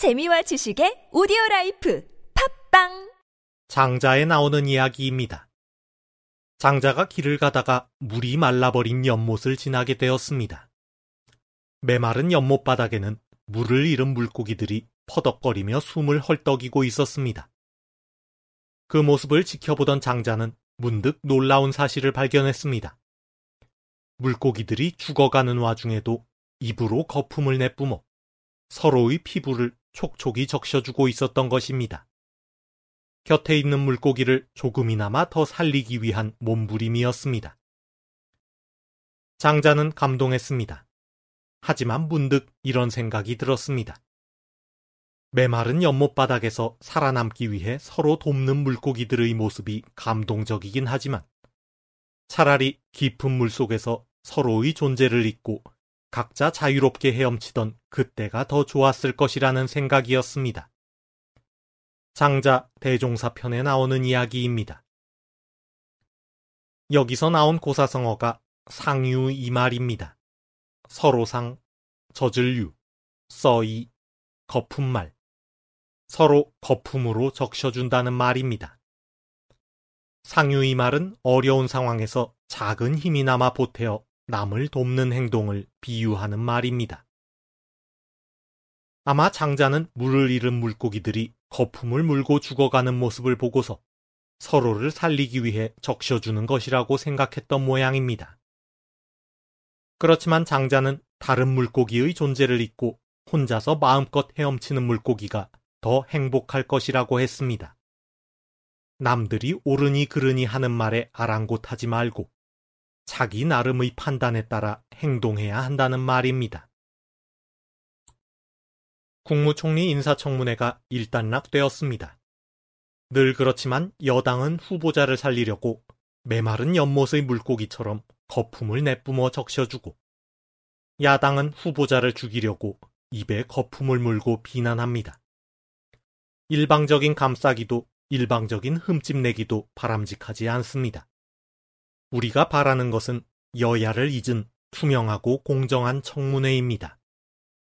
재미와 지식의 오디오 life 팟빵 장자에 나오는 이야기입니다. 장자가 길을 가다가 물이 말라버린 연못을 지나게 되었습니다. 메마른 연못 바닥에는 물을 잃은 물고기들이 퍼덕거리며 숨을 헐떡이고 있었습니다. 그 모습을 지켜보던 장자는 문득 놀라운 사실을 발견했습니다. 물고기들이 죽어가는 와중에도 입으로 거품을 내뿜어 서로의 피부를 촉촉이 적셔주고 있었던 것입니다. 곁에 있는 물고기를 조금이나마 더 살리기 위한 몸부림이었습니다. 장자는 감동했습니다. 하지만 문득 이런 생각이 들었습니다. 메마른 연못 바닥에서 살아남기 위해 서로 돕는 물고기들의 모습이 감동적이긴 하지만 차라리 깊은 물 속에서 서로의 존재를 잊고 각자 자유롭게 헤엄치던 그때가 더 좋았을 것이라는 생각이었습니다. 장자 대종사편에 나오는 이야기입니다. 여기서 나온 고사성어가 상유 이 말입니다. 서로상, 저질유, 써이, 거품말. 서로 거품으로 적셔준다는 말입니다. 상유 이 말은 어려운 상황에서 작은 힘이나마 보태어 남을 돕는 행동을 비유하는 말입니다. 아마 장자는 물을 잃은 물고기들이 거품을 물고 죽어가는 모습을 보고서 서로를 살리기 위해 적셔주는 것이라고 생각했던 모양입니다. 그렇지만 장자는 다른 물고기의 존재를 잊고 혼자서 마음껏 헤엄치는 물고기가 더 행복할 것이라고 했습니다. 남들이 옳으니 그르니 하는 말에 아랑곳하지 말고 자기 나름의 판단에 따라 행동해야 한다는 말입니다. 국무총리 인사청문회가 일단락되었습니다. 늘 그렇지만 여당은 후보자를 살리려고 메마른 연못의 물고기처럼 거품을 내뿜어 적셔주고 야당은 후보자를 죽이려고 입에 거품을 물고 비난합니다. 일방적인 감싸기도 일방적인 흠집내기도 바람직하지 않습니다. 우리가 바라는 것은 여야를 잊은 투명하고 공정한 청문회입니다.